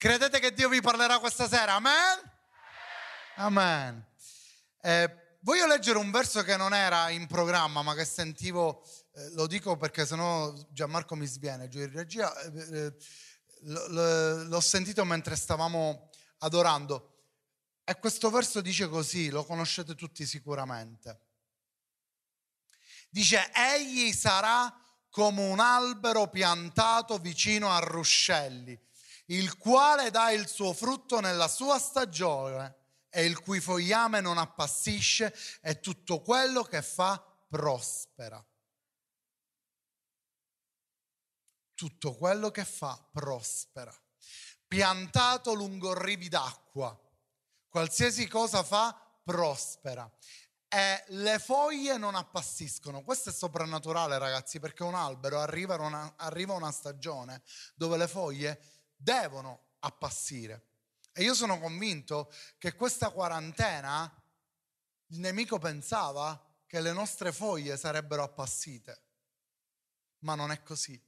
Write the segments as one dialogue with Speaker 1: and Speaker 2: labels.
Speaker 1: Credete che Dio vi parlerà questa sera? Amen? Amen. Eh, voglio leggere un verso che non era in programma, ma che sentivo, eh, lo dico perché sennò Gianmarco mi sviene giù in regia, eh, eh l'ho sentito mentre stavamo adorando. E questo verso dice così, lo conoscete tutti sicuramente. Dice, egli sarà come un albero piantato vicino a ruscelli il quale dà il suo frutto nella sua stagione e il cui fogliame non appassisce e tutto quello che fa prospera. Tutto quello che fa prospera. Piantato lungo rivi d'acqua, qualsiasi cosa fa prospera. E le foglie non appassiscono. Questo è soprannaturale, ragazzi, perché un albero arriva una, una stagione dove le foglie devono appassire. E io sono convinto che questa quarantena il nemico pensava che le nostre foglie sarebbero appassite, ma non è così,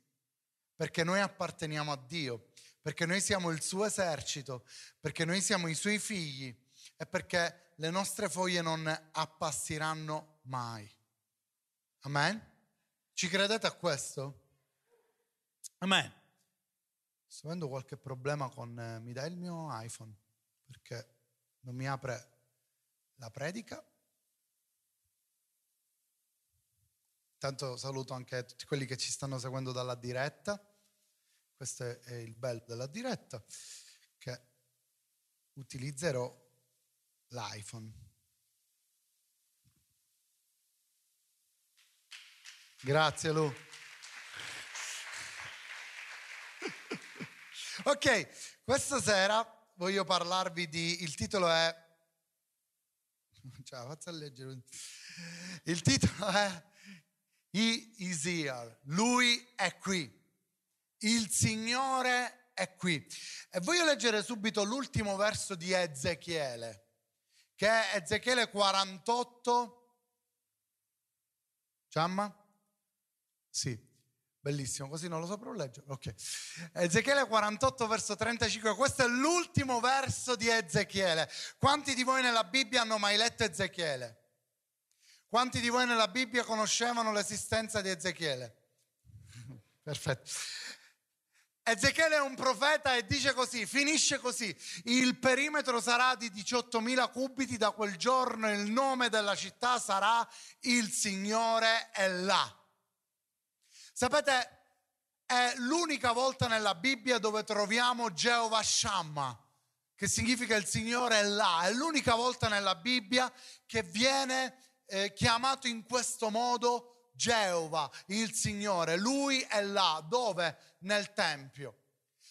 Speaker 1: perché noi apparteniamo a Dio, perché noi siamo il suo esercito, perché noi siamo i suoi figli e perché le nostre foglie non appassiranno mai. Amen? Ci credete a questo? Amen. Sto avendo qualche problema con... Eh, mi dai il mio iPhone? Perché non mi apre la predica. Intanto saluto anche tutti quelli che ci stanno seguendo dalla diretta. Questo è il bello della diretta, che utilizzerò l'iPhone. Grazie Lu. Ok, questa sera voglio parlarvi di... Il titolo è... Ciao, faccio a leggere. Il titolo è He is here. Lui è qui. Il Signore è qui. E voglio leggere subito l'ultimo verso di Ezechiele, che è Ezechiele 48. Giamma? Sì. Bellissimo, così non lo saprò leggere. Ok. Ezechiele 48, verso 35. Questo è l'ultimo verso di Ezechiele. Quanti di voi nella Bibbia hanno mai letto Ezechiele? Quanti di voi nella Bibbia conoscevano l'esistenza di Ezechiele? Perfetto. Ezechiele è un profeta e dice così, finisce così, il perimetro sarà di 18.000 cubiti, da quel giorno il nome della città sarà il Signore è là. Sapete, è l'unica volta nella Bibbia dove troviamo Geova Shamma, che significa il Signore è là. È l'unica volta nella Bibbia che viene eh, chiamato in questo modo Geova, il Signore. Lui è là, dove? Nel Tempio.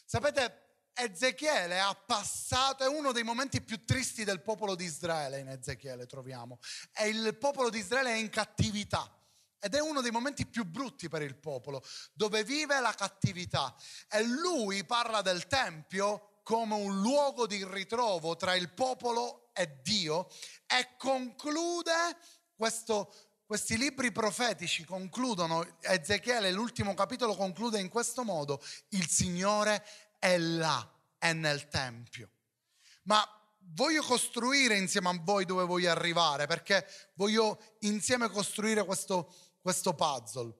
Speaker 1: Sapete, Ezechiele ha passato, è uno dei momenti più tristi del popolo di Israele in Ezechiele troviamo. E il popolo di Israele è in cattività. Ed è uno dei momenti più brutti per il popolo, dove vive la cattività. E lui parla del Tempio come un luogo di ritrovo tra il popolo e Dio e conclude questo, questi libri profetici concludono, Ezechiele, l'ultimo capitolo conclude in questo modo, il Signore è là, è nel Tempio. Ma voglio costruire insieme a voi dove voglio arrivare, perché voglio insieme costruire questo, questo puzzle.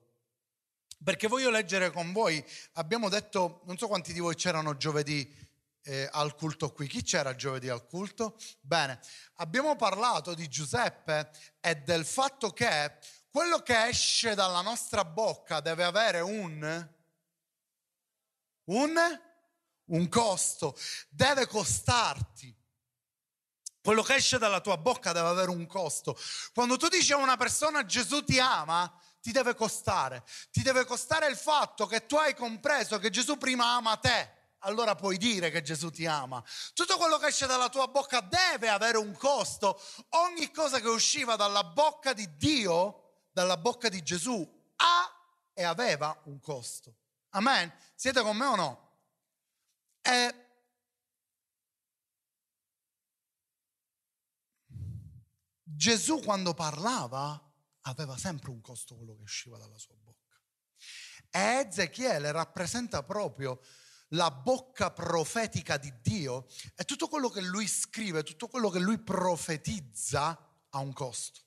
Speaker 1: Perché voglio leggere con voi, abbiamo detto, non so quanti di voi c'erano giovedì eh, al culto qui. Chi c'era giovedì al culto? Bene, abbiamo parlato di Giuseppe e del fatto che quello che esce dalla nostra bocca deve avere un, un, un costo, deve costarti. Quello che esce dalla tua bocca deve avere un costo. Quando tu dici a una persona Gesù ti ama, ti deve costare. Ti deve costare il fatto che tu hai compreso che Gesù prima ama te. Allora puoi dire che Gesù ti ama. Tutto quello che esce dalla tua bocca deve avere un costo. Ogni cosa che usciva dalla bocca di Dio, dalla bocca di Gesù, ha e aveva un costo. Amen? Siete con me o no? E Gesù quando parlava aveva sempre un costo quello che usciva dalla sua bocca. E Ezechiele rappresenta proprio la bocca profetica di Dio e tutto quello che lui scrive, tutto quello che lui profetizza ha un costo.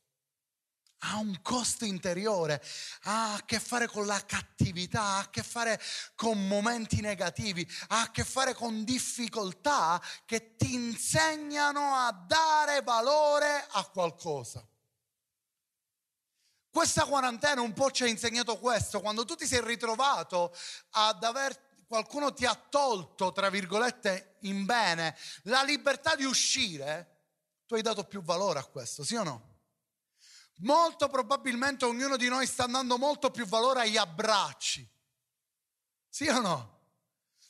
Speaker 1: Ha un costo interiore, ha a che fare con la cattività, ha a che fare con momenti negativi, ha a che fare con difficoltà che ti insegnano a dare valore a qualcosa. Questa quarantena un po' ci ha insegnato questo, quando tu ti sei ritrovato ad aver qualcuno ti ha tolto, tra virgolette, in bene, la libertà di uscire, tu hai dato più valore a questo, sì o no? Molto probabilmente ognuno di noi sta dando molto più valore agli abbracci, sì o no?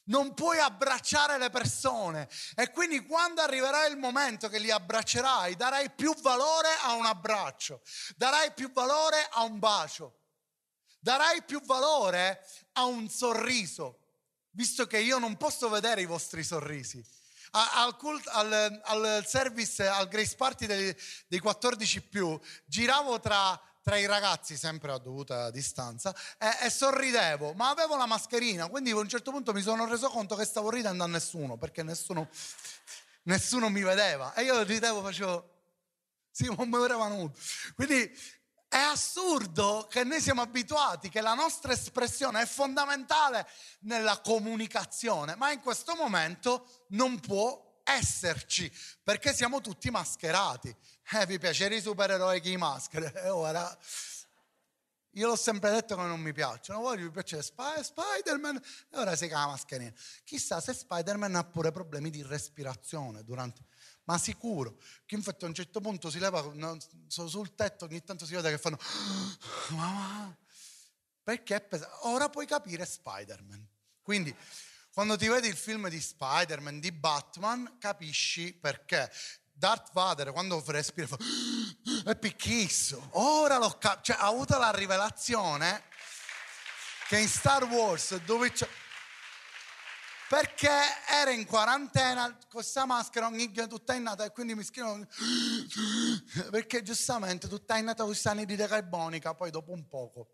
Speaker 1: Non puoi abbracciare le persone. E quindi quando arriverà il momento che li abbraccerai, darai più valore a un abbraccio, darai più valore a un bacio, darai più valore a un sorriso, visto che io non posso vedere i vostri sorrisi. Al, cult, al, al service, al Grace Party dei, dei 14 più, giravo tra, tra i ragazzi, sempre a dovuta distanza, e, e, sorridevo, ma avevo la mascherina, quindi a un certo punto mi sono reso conto che stavo ridendo a nessuno, perché nessuno, nessuno mi vedeva. E io ridevo, facevo, sì, non mi vedevano nudo. Quindi è assurdo che noi siamo abituati che la nostra espressione è fondamentale nella comunicazione, ma in questo momento non può esserci perché siamo tutti mascherati. Eh, vi piacerebbe i supereroi che i maschere? E ora io l'ho sempre detto che non mi piacciono, voi vi piace Sp- Spider-Man e ora si chiama mascherina. Chissà se Spider-Man ha pure problemi di respirazione durante ma sicuro che infatti a un certo punto si leva sul tetto, ogni tanto si vede che fanno perché è pesante. Ora puoi capire Spider-Man. Quindi quando ti vedi il film di Spider-Man, di Batman, capisci perché. Darth Vader quando respira fa è picchissimo. Ora l'ho capito, cioè ha avuto la rivelazione che in Star Wars dove c'è perché era in quarantena con questa maschera ogni giorno tutta innata e quindi mi scrivono perché giustamente tutta innata con questa anidride carbonica poi dopo un poco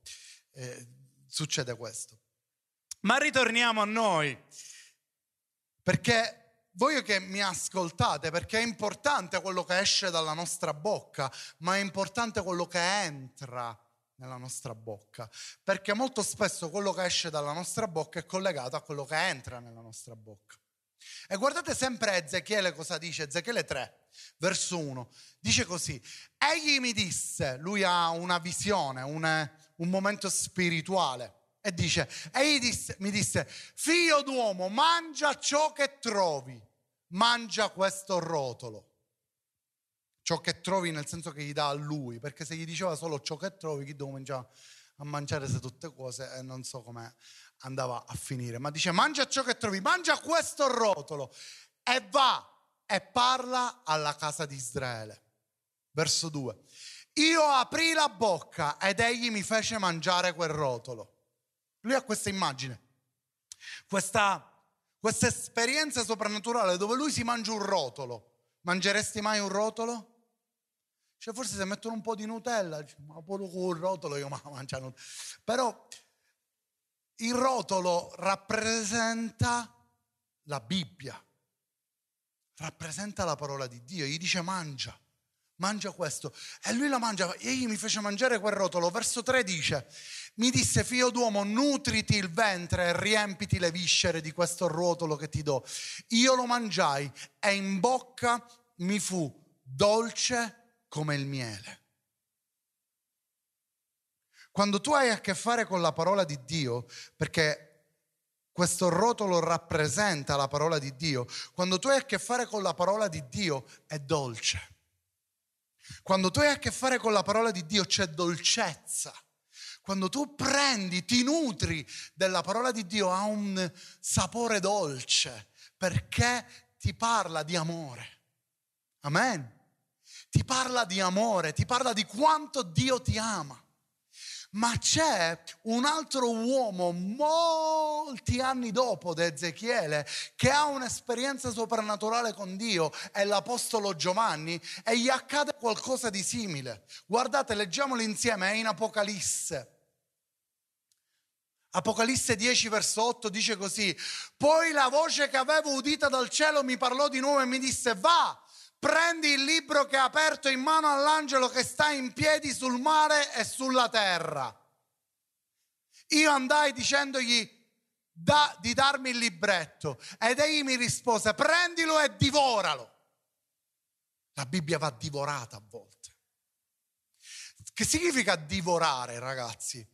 Speaker 1: eh, succede questo. Ma ritorniamo a noi. Perché voglio che mi ascoltate perché è importante quello che esce dalla nostra bocca ma è importante quello che entra nella nostra bocca, perché molto spesso quello che esce dalla nostra bocca è collegato a quello che entra nella nostra bocca. E guardate sempre Ezechiele cosa dice, Ezechiele 3, verso 1, dice così, egli mi disse, lui ha una visione, un, un momento spirituale, e dice, egli disse, mi disse, figlio d'uomo, mangia ciò che trovi, mangia questo rotolo ciò che trovi nel senso che gli dà a lui, perché se gli diceva solo ciò che trovi, chi cominciava a mangiare se tutte cose e non so come andava a finire. Ma dice mangia ciò che trovi, mangia questo rotolo e va e parla alla casa di Israele. Verso 2. Io aprì la bocca ed egli mi fece mangiare quel rotolo. Lui ha questa immagine, questa, questa esperienza soprannaturale dove lui si mangia un rotolo. Mangeresti mai un rotolo? Cioè forse se mettono un po' di Nutella, ma pure con il rotolo io mangio Nutella. Però il rotolo rappresenta la Bibbia, rappresenta la parola di Dio. Gli dice mangia, mangia questo. E lui la mangia e egli mi fece mangiare quel rotolo. Verso 3 dice, mi disse figlio d'uomo nutriti il ventre e riempiti le viscere di questo rotolo che ti do. Io lo mangiai e in bocca mi fu dolce come il miele. Quando tu hai a che fare con la parola di Dio, perché questo rotolo rappresenta la parola di Dio, quando tu hai a che fare con la parola di Dio è dolce. Quando tu hai a che fare con la parola di Dio c'è dolcezza. Quando tu prendi, ti nutri della parola di Dio ha un sapore dolce perché ti parla di amore. Amen ti parla di amore, ti parla di quanto Dio ti ama. Ma c'è un altro uomo molti anni dopo di Ezechiele che ha un'esperienza soprannaturale con Dio, è l'Apostolo Giovanni, e gli accade qualcosa di simile. Guardate, leggiamolo insieme, è in Apocalisse. Apocalisse 10 verso 8 dice così, poi la voce che avevo udita dal cielo mi parlò di nuovo e mi disse va, prendi il libro che ha aperto in mano all'angelo che sta in piedi sul mare e sulla terra. Io andai dicendogli da, di darmi il libretto ed egli mi rispose prendilo e divoralo. La Bibbia va divorata a volte. Che significa divorare, ragazzi?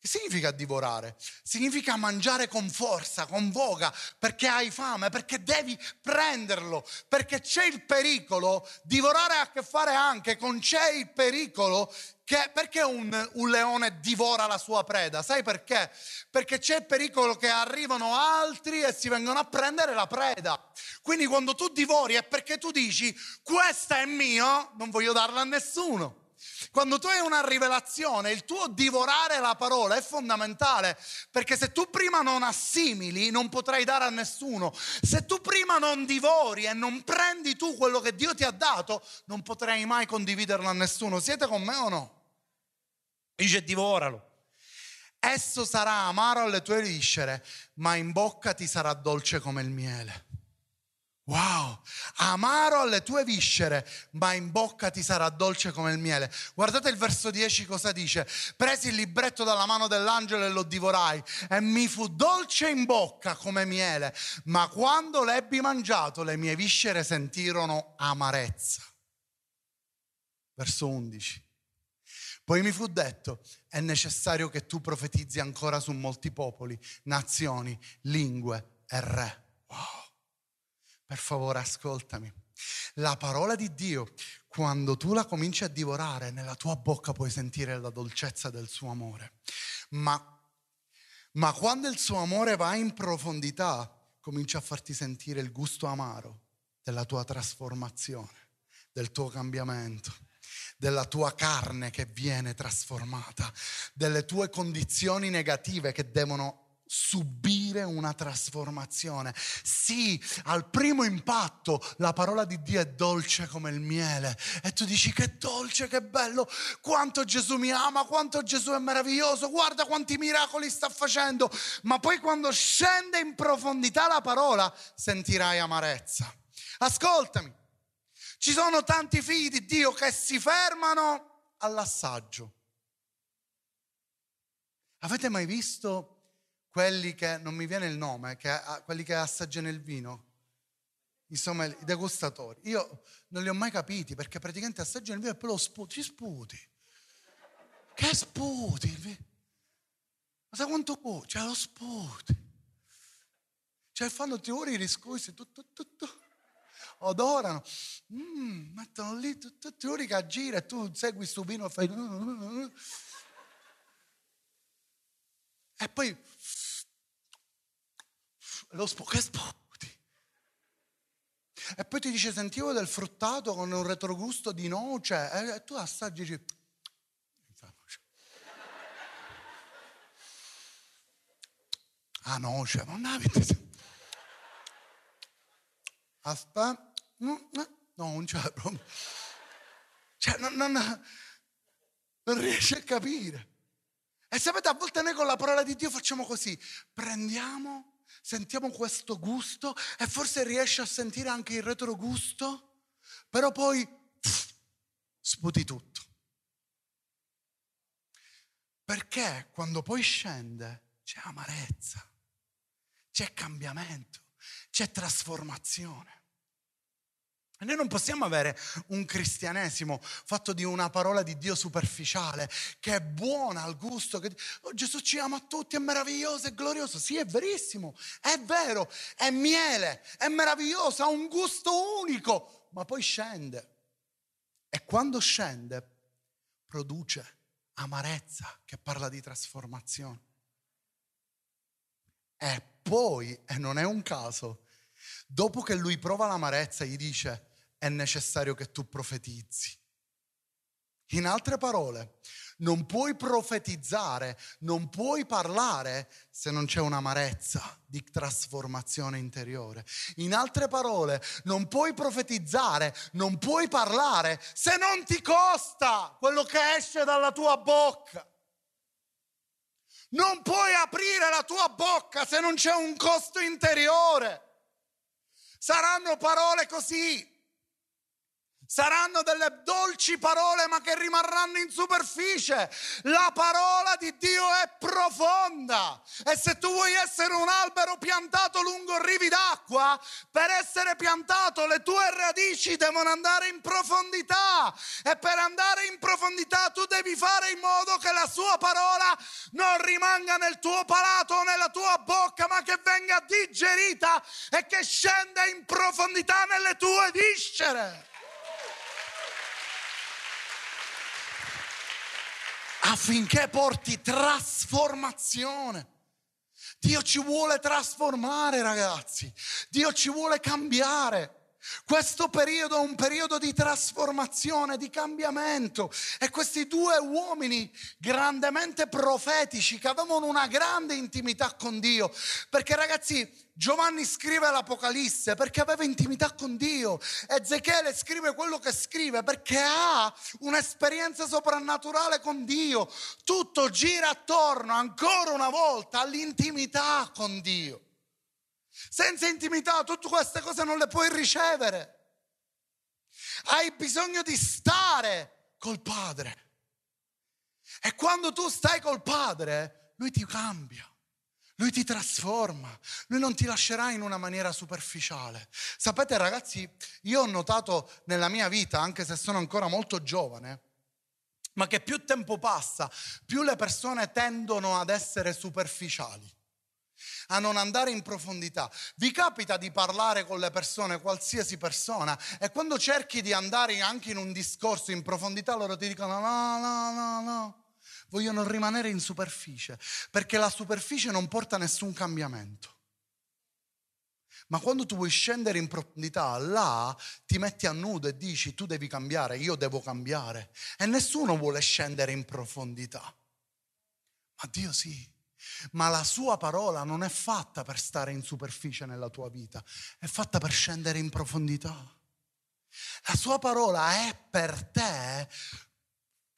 Speaker 1: Che significa divorare? Significa mangiare con forza, con voga, perché hai fame, perché devi prenderlo, perché c'è il pericolo. Divorare ha a che fare anche con c'è il pericolo che, perché un, un, leone divora la sua preda? Sai perché? Perché c'è il pericolo che arrivano altri e si vengono a prendere la preda. Quindi quando tu divori è perché tu dici questa è mio, non voglio darla a nessuno. Quando tu hai una rivelazione, il tuo divorare la parola è fondamentale, perché se tu prima non assimili, non potrai dare a nessuno. Se tu prima non divori e non prendi tu quello che Dio ti ha dato, non potrai mai condividerlo a nessuno. Siete con me o no? Dice divoralo. Esso sarà amaro alle tue viscere, ma in bocca ti sarà dolce come il miele. Wow, amaro alle tue viscere, ma in bocca ti sarà dolce come il miele. Guardate il verso 10 cosa dice. Presi il libretto dalla mano dell'angelo e lo divorai e mi fu dolce in bocca come miele, ma quando l'ebbi mangiato le mie viscere sentirono amarezza. Verso 11. Poi mi fu detto, è necessario che tu profetizzi ancora su molti popoli, nazioni, lingue e re. Wow. Per favore, ascoltami. La parola di Dio, quando tu la cominci a divorare, nella tua bocca puoi sentire la dolcezza del suo amore. Ma, ma quando il suo amore va in profondità, comincia a farti sentire il gusto amaro della tua trasformazione, del tuo cambiamento della tua carne che viene trasformata, delle tue condizioni negative che devono subire una trasformazione. Sì, al primo impatto la parola di Dio è dolce come il miele e tu dici che dolce, che bello, quanto Gesù mi ama, quanto Gesù è meraviglioso, guarda quanti miracoli sta facendo, ma poi quando scende in profondità la parola sentirai amarezza. Ascoltami, ci sono tanti figli di Dio che si fermano all'assaggio. Avete mai visto quelli che, non mi viene il nome, che, quelli che assaggiano il vino, insomma i degustatori. Io non li ho mai capiti perché praticamente assaggiano il vino e poi lo sputi, ci sputi. Che sputi? Ma sai quanto può? Cioè lo sputi. Cioè fanno teorie riscosi, tutto, tutto, odorano, mm, mettono lì tutto teorie che aggira e tu segui sto vino e fai... E poi lo sp- che sputi. E poi ti dice sentivo del fruttato con un retrogusto di noce e tu assaggi e dici Ah noce, non avete... Aspetta, no, non c'è proprio. Cioè, non, non, non riesci a capire. E sapete, a volte noi con la parola di Dio facciamo così, prendiamo, sentiamo questo gusto e forse riesci a sentire anche il retrogusto, però poi pff, sputi tutto. Perché quando poi scende c'è amarezza, c'è cambiamento, c'è trasformazione. Noi non possiamo avere un cristianesimo fatto di una parola di Dio superficiale, che è buona al gusto, che oh, Gesù ci ama a tutti, è meraviglioso, è glorioso. Sì, è verissimo, è vero, è miele, è meraviglioso, ha un gusto unico, ma poi scende. E quando scende produce amarezza che parla di trasformazione. E poi, e non è un caso, dopo che lui prova l'amarezza, gli dice, è necessario che tu profetizzi. In altre parole, non puoi profetizzare, non puoi parlare se non c'è un'amarezza di trasformazione interiore. In altre parole, non puoi profetizzare, non puoi parlare se non ti costa quello che esce dalla tua bocca. Non puoi aprire la tua bocca se non c'è un costo interiore. Saranno parole così, Saranno delle dolci parole ma che rimarranno in superficie. La parola di Dio è profonda e se tu vuoi essere un albero piantato lungo rivi d'acqua, per essere piantato le tue radici devono andare in profondità e per andare in profondità tu devi fare in modo che la sua parola non rimanga nel tuo palato o nella tua bocca ma che venga digerita e che scenda in profondità nelle tue viscere. Affinché porti trasformazione. Dio ci vuole trasformare, ragazzi. Dio ci vuole cambiare. Questo periodo è un periodo di trasformazione, di cambiamento e questi due uomini grandemente profetici che avevano una grande intimità con Dio, perché ragazzi Giovanni scrive l'Apocalisse perché aveva intimità con Dio. Ezechiele scrive quello che scrive perché ha un'esperienza soprannaturale con Dio. Tutto gira attorno ancora una volta all'intimità con Dio. Senza intimità tutte queste cose non le puoi ricevere. Hai bisogno di stare col Padre. E quando tu stai col Padre, Lui ti cambia. Lui ti trasforma, lui non ti lascerà in una maniera superficiale. Sapete ragazzi, io ho notato nella mia vita, anche se sono ancora molto giovane, ma che più tempo passa, più le persone tendono ad essere superficiali a non andare in profondità. Vi capita di parlare con le persone, qualsiasi persona, e quando cerchi di andare anche in un discorso in profondità, loro ti dicono no, no, no, no. Vogliono rimanere in superficie, perché la superficie non porta a nessun cambiamento. Ma quando tu vuoi scendere in profondità, là ti metti a nudo e dici tu devi cambiare, io devo cambiare. E nessuno vuole scendere in profondità. Ma Dio sì. Ma la sua parola non è fatta per stare in superficie nella tua vita, è fatta per scendere in profondità. La sua parola è per te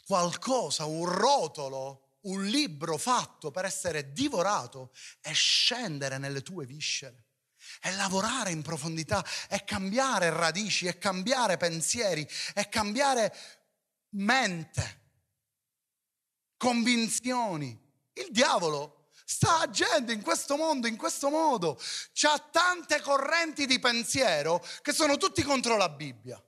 Speaker 1: qualcosa, un rotolo, un libro fatto per essere divorato e scendere nelle tue viscere. E lavorare in profondità, e cambiare radici, e cambiare pensieri, e cambiare mente, convinzioni. Il diavolo sta agendo in questo mondo, in questo modo. C'ha tante correnti di pensiero che sono tutti contro la Bibbia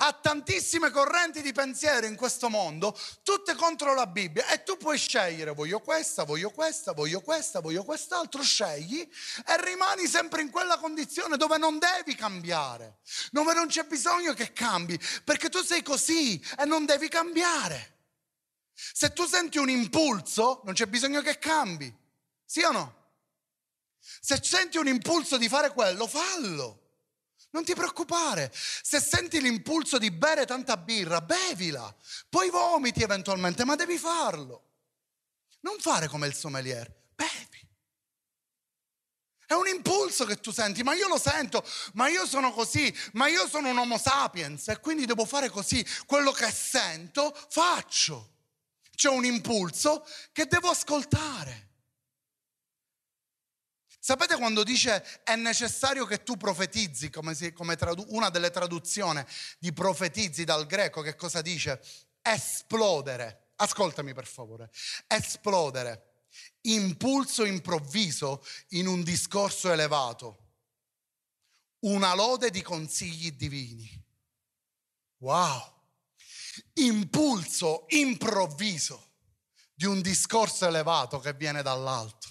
Speaker 1: ha tantissime correnti di pensiero in questo mondo, tutte contro la Bibbia e tu puoi scegliere, voglio questa, voglio questa, voglio questa, voglio quest'altro, scegli e rimani sempre in quella condizione dove non devi cambiare, dove non c'è bisogno che cambi, perché tu sei così e non devi cambiare. Se tu senti un impulso, non c'è bisogno che cambi, sì o no? Se senti un impulso di fare quello, fallo. Non ti preoccupare, se senti l'impulso di bere tanta birra, bevila, poi vomiti eventualmente, ma devi farlo. Non fare come il sommelier, bevi. È un impulso che tu senti, ma io lo sento, ma io sono così, ma io sono un homo sapiens e quindi devo fare così. Quello che sento, faccio. C'è un impulso che devo ascoltare. Sapete quando dice è necessario che tu profetizzi, come, si, come tradu- una delle traduzioni di profetizzi dal greco, che cosa dice? Esplodere. Ascoltami per favore. Esplodere. Impulso improvviso in un discorso elevato. Una lode di consigli divini. Wow. Impulso improvviso di un discorso elevato che viene dall'alto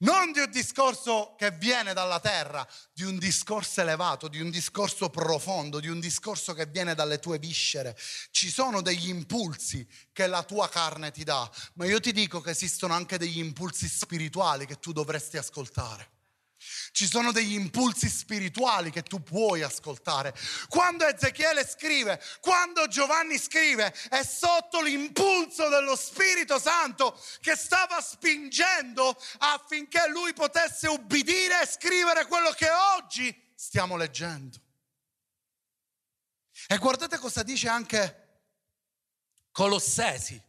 Speaker 1: non di un discorso che viene dalla terra, di un discorso elevato, di un discorso profondo, di un discorso che viene dalle tue viscere. Ci sono degli impulsi che la tua carne ti dà, ma io ti dico che esistono anche degli impulsi spirituali che tu dovresti ascoltare. Ci sono degli impulsi spirituali che tu puoi ascoltare. Quando Ezechiele scrive, quando Giovanni scrive, è sotto l'impulso dello Spirito Santo che stava spingendo affinché lui potesse ubbidire e scrivere quello che oggi stiamo leggendo. E guardate cosa dice anche Colossesi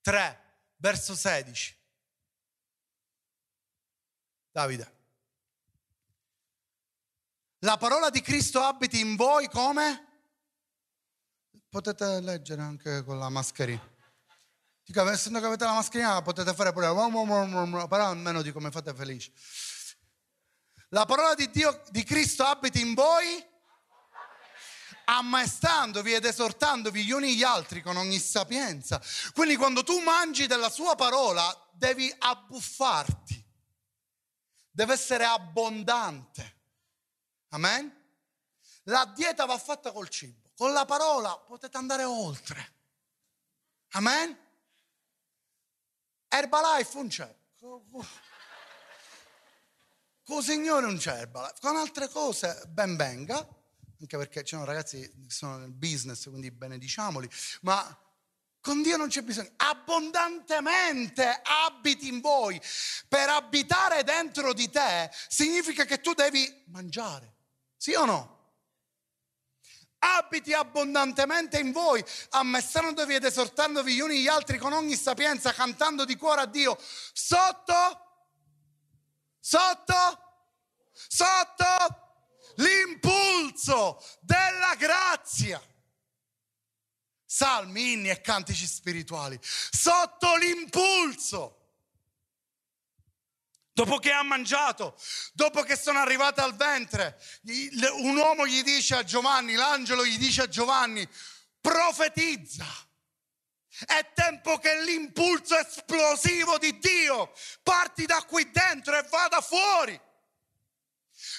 Speaker 1: 3, verso 16. Davide. La parola di Cristo abiti in voi come? Potete leggere anche con la mascherina. Dico, essendo che avete la mascherina potete fare pure però almeno di come fate felici. La parola di Dio, di Cristo abiti in voi ammaestandovi ed esortandovi gli uni gli altri con ogni sapienza. Quindi quando tu mangi della sua parola devi abbuffarti, deve essere abbondante. Amen? La dieta va fatta col cibo, con la parola potete andare oltre. Amen? Herbalife non c'è. Con il Signore non c'è Herbalife. Con altre cose ben venga, anche perché ci sono ragazzi che sono nel business, quindi benediciamoli, ma con Dio non c'è bisogno. Abbondantemente abiti in voi. Per abitare dentro di te significa che tu devi mangiare. Sì o no? abiti abbondantemente in voi, ammessandovi ed esortandovi gli uni gli altri con ogni sapienza, cantando di cuore a Dio, sotto, sotto, sotto l'impulso della grazia. Salmi, inni e cantici spirituali, sotto l'impulso dopo che ha mangiato, dopo che sono arrivate al ventre, un uomo gli dice a Giovanni, l'angelo gli dice a Giovanni, profetizza. È tempo che l'impulso esplosivo di Dio parti da qui dentro e vada fuori.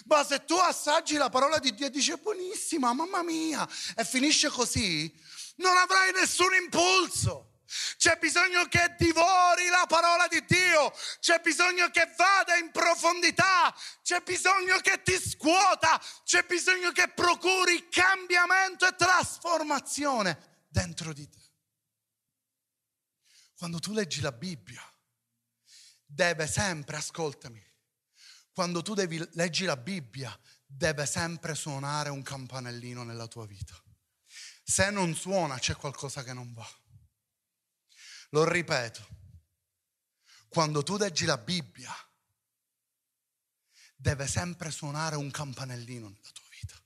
Speaker 1: Ma se tu assaggi la parola di Dio e dici buonissima, mamma mia, e finisce così, non avrai nessun impulso. C'è bisogno che divori la parola di Dio, c'è bisogno che vada in profondità, c'è bisogno che ti scuota, c'è bisogno che procuri cambiamento e trasformazione dentro di te. Quando tu leggi la Bibbia, deve sempre, ascoltami, quando tu devi, leggi la Bibbia, deve sempre suonare un campanellino nella tua vita. Se non suona c'è qualcosa che non va. Lo ripeto, quando tu leggi la Bibbia, deve sempre suonare un campanellino nella tua vita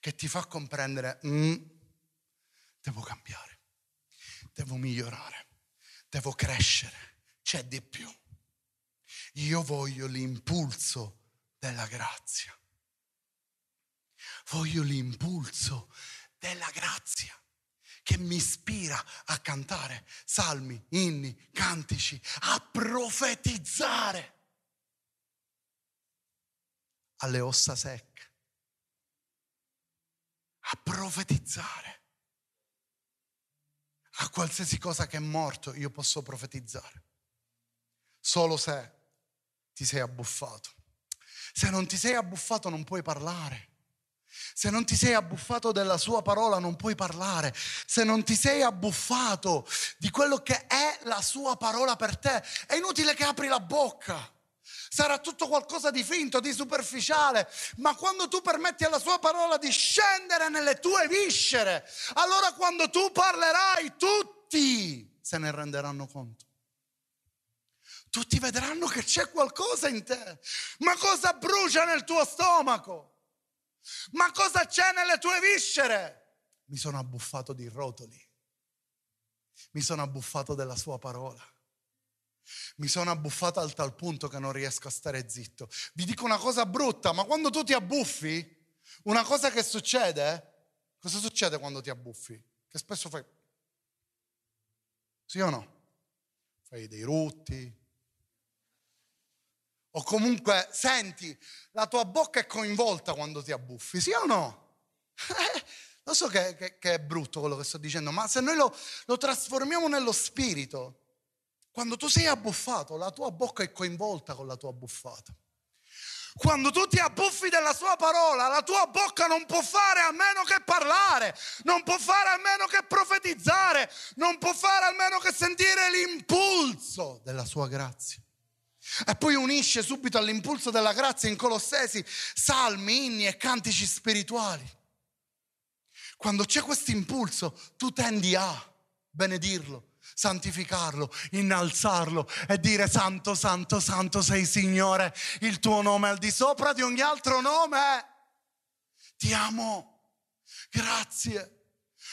Speaker 1: che ti fa comprendere, mm, devo cambiare, devo migliorare, devo crescere, c'è di più. Io voglio l'impulso della grazia. Voglio l'impulso della grazia che mi ispira a cantare salmi, inni, cantici, a profetizzare alle ossa secche, a profetizzare a qualsiasi cosa che è morto io posso profetizzare, solo se ti sei abbuffato. Se non ti sei abbuffato non puoi parlare. Se non ti sei abbuffato della sua parola non puoi parlare. Se non ti sei abbuffato di quello che è la sua parola per te, è inutile che apri la bocca. Sarà tutto qualcosa di finto, di superficiale, ma quando tu permetti alla sua parola di scendere nelle tue viscere, allora quando tu parlerai tutti se ne renderanno conto. Tutti vedranno che c'è qualcosa in te. Ma cosa brucia nel tuo stomaco? Ma cosa c'è nelle tue viscere? Mi sono abbuffato di rotoli. Mi sono abbuffato della sua parola. Mi sono abbuffato al tal punto che non riesco a stare zitto. Vi dico una cosa brutta, ma quando tu ti abbuffi, una cosa che succede, cosa succede quando ti abbuffi? Che spesso fai... Sì o no? Fai dei rutti, o comunque senti, la tua bocca è coinvolta quando ti abbuffi, sì o no? Eh, lo so che, che, che, è brutto quello che sto dicendo, ma se noi lo, lo trasformiamo nello spirito, quando tu sei abbuffato, la tua bocca è coinvolta con la tua abbuffata. Quando tu ti abbuffi della sua parola, la tua bocca non può fare a meno che parlare, non può fare a meno che profetizzare, non può fare a meno che sentire l'impulso della sua grazia. E poi unisce subito all'impulso della grazia in Colossesi salmi, inni e cantici spirituali. Quando c'è questo impulso, tu tendi a benedirlo, santificarlo, innalzarlo e dire santo, santo, santo sei Signore, il tuo nome è al di sopra di ogni altro nome. Ti amo, grazie.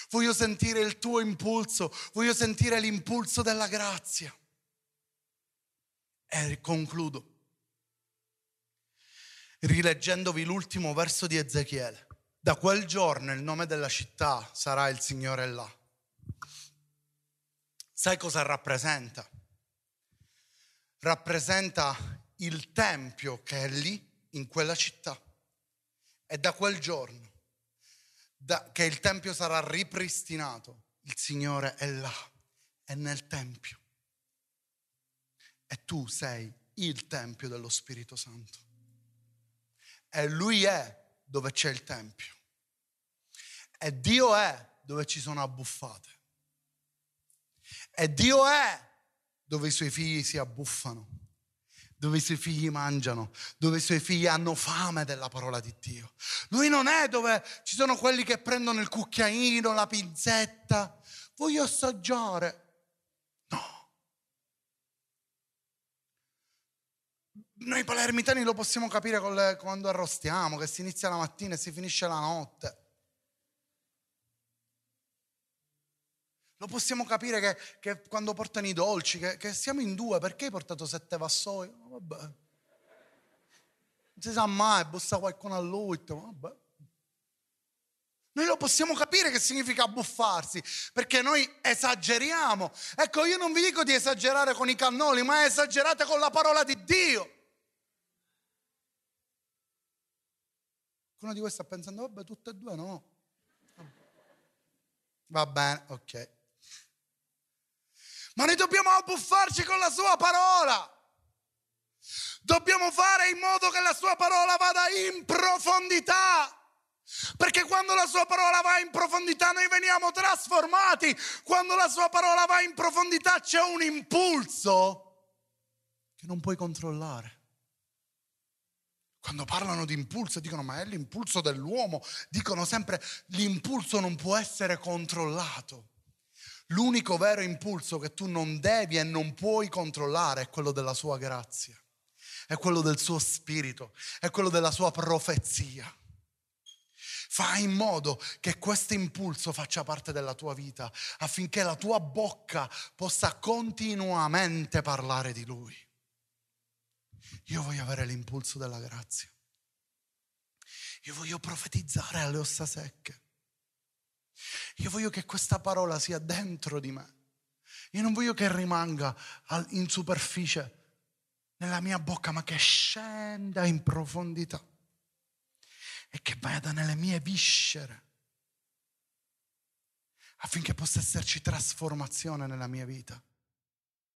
Speaker 1: Voglio sentire il tuo impulso, voglio sentire l'impulso della grazia. E concludo rileggendovi l'ultimo verso di Ezechiele. Da quel giorno il nome della città sarà il Signore là. Sai cosa rappresenta? Rappresenta il tempio che è lì, in quella città. E da quel giorno da, che il tempio sarà ripristinato, il Signore è là, è nel tempio. E tu sei il tempio dello Spirito Santo. E Lui è dove c'è il Tempio. E Dio è dove ci sono abbuffate. E Dio è dove i suoi figli si abbuffano, dove i suoi figli mangiano, dove i suoi figli hanno fame della parola di Dio. Lui non è dove ci sono quelli che prendono il cucchiaino, la pinzetta. Voglio assaggiare. Noi palermitani lo possiamo capire le, quando arrostiamo, che si inizia la mattina e si finisce la notte. Lo possiamo capire che, che quando portano i dolci, che, che, siamo in due, perché hai portato sette vassoi? Vabbè. Non si sa mai, bussa qualcuno all'ultimo, vabbè. Noi lo possiamo capire che significa buffarsi, perché noi esageriamo. Ecco, io non vi dico di esagerare con i cannoli, ma esagerate con la parola di Dio. Qualcuno di voi sta pensando, vabbè, tutte e due no. Va bene, ok. Ma noi dobbiamo abbuffarci con la sua parola. Dobbiamo fare in modo che la sua parola vada in profondità. Perché quando la sua parola va in profondità noi veniamo trasformati. Quando la sua parola va in profondità c'è un impulso che non puoi controllare. Quando parlano di impulso dicono ma è l'impulso dell'uomo, dicono sempre l'impulso non può essere controllato. L'unico vero impulso che tu non devi e non puoi controllare è quello della sua grazia, è quello del suo spirito, è quello della sua profezia. Fai in modo che questo impulso faccia parte della tua vita affinché la tua bocca possa continuamente parlare di lui. Io voglio avere l'impulso della grazia. Io voglio profetizzare alle ossa secche. Io voglio che questa parola sia dentro di me. Io non voglio che rimanga in superficie nella mia bocca, ma che scenda in profondità e che vada nelle mie viscere affinché possa esserci trasformazione nella mia vita.